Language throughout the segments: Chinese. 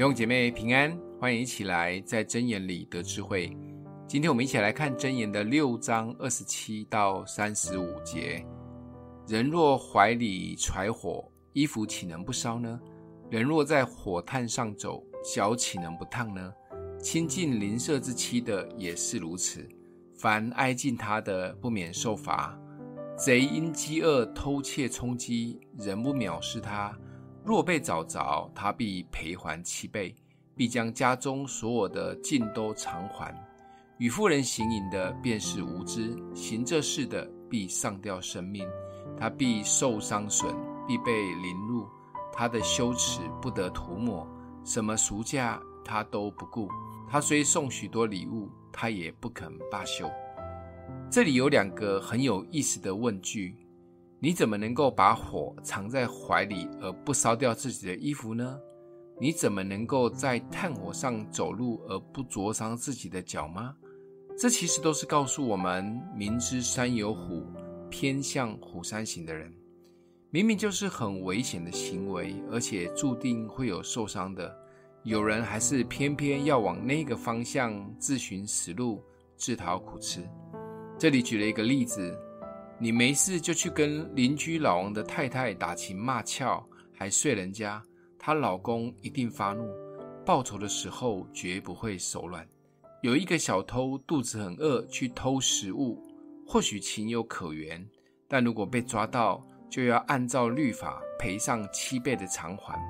弟兄姐妹平安，欢迎一起来在真言里得智慧。今天我们一起来看真言的六章二十七到三十五节。人若怀里揣火，衣服岂能不烧呢？人若在火炭上走，脚岂能不烫呢？亲近邻舍之妻的也是如此。凡挨近他的，不免受罚。贼因饥饿偷窃充饥，人不藐视他。若被找着，他必赔还七倍，必将家中所有的尽都偿还。与妇人行淫的，便是无知；行这事的，必上吊生命。他必受伤损，必被凌辱。他的羞耻不得涂抹，什么赎价他都不顾。他虽送许多礼物，他也不肯罢休。这里有两个很有意思的问句：你怎么能够把火藏在怀里而不烧掉自己的衣服呢？你怎么能够在炭火上走路而不灼伤自己的脚吗？这其实都是告诉我们：明知山有虎，偏向虎山行的人，明明就是很危险的行为，而且注定会有受伤的，有人还是偏偏要往那个方向自寻死路，自讨苦吃。这里举了一个例子：你没事就去跟邻居老王的太太打情骂俏，还睡人家，她老公一定发怒，报仇的时候绝不会手软。有一个小偷肚子很饿去偷食物，或许情有可原，但如果被抓到，就要按照律法赔上七倍的偿还，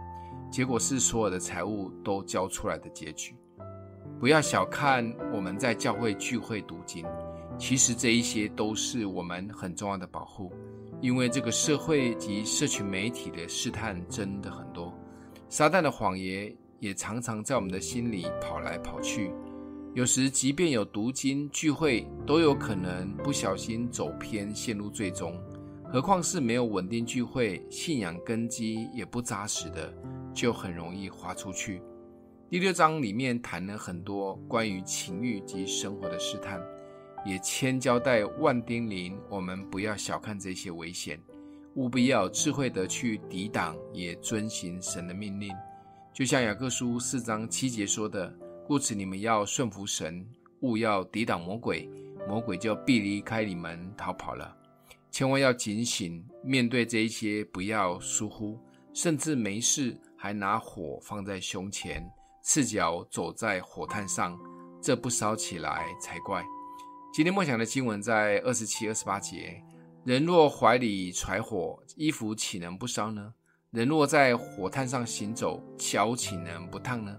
结果是所有的财物都交出来的结局。不要小看我们在教会聚会读经。其实这一些都是我们很重要的保护，因为这个社会及社群媒体的试探真的很多，撒旦的谎言也常常在我们的心里跑来跑去。有时即便有读经聚会，都有可能不小心走偏，陷入最终。何况是没有稳定聚会、信仰根基也不扎实的，就很容易滑出去。第六章里面谈了很多关于情欲及生活的试探。也千交代万叮咛，我们不要小看这些危险，务必要智慧的去抵挡，也遵行神的命令。就像雅各书四章七节说的：“故此你们要顺服神，务要抵挡魔鬼，魔鬼就必离开你们逃跑了。”千万要警醒，面对这一些不要疏忽，甚至没事还拿火放在胸前，赤脚走在火炭上，这不烧起来才怪。今天默想的经文在二十七、二十八节：人若怀里揣火，衣服岂能不烧呢？人若在火炭上行走，脚岂能不烫呢？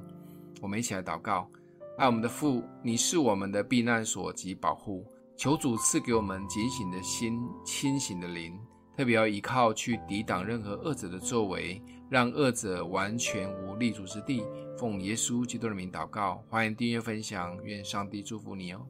我们一起来祷告：爱我们的父，你是我们的避难所及保护，求主赐给我们警醒的心、清醒的灵，特别要依靠去抵挡任何恶者的作为，让恶者完全无立足之地。奉耶稣基督的名祷告，欢迎订阅分享，愿上帝祝福你哦。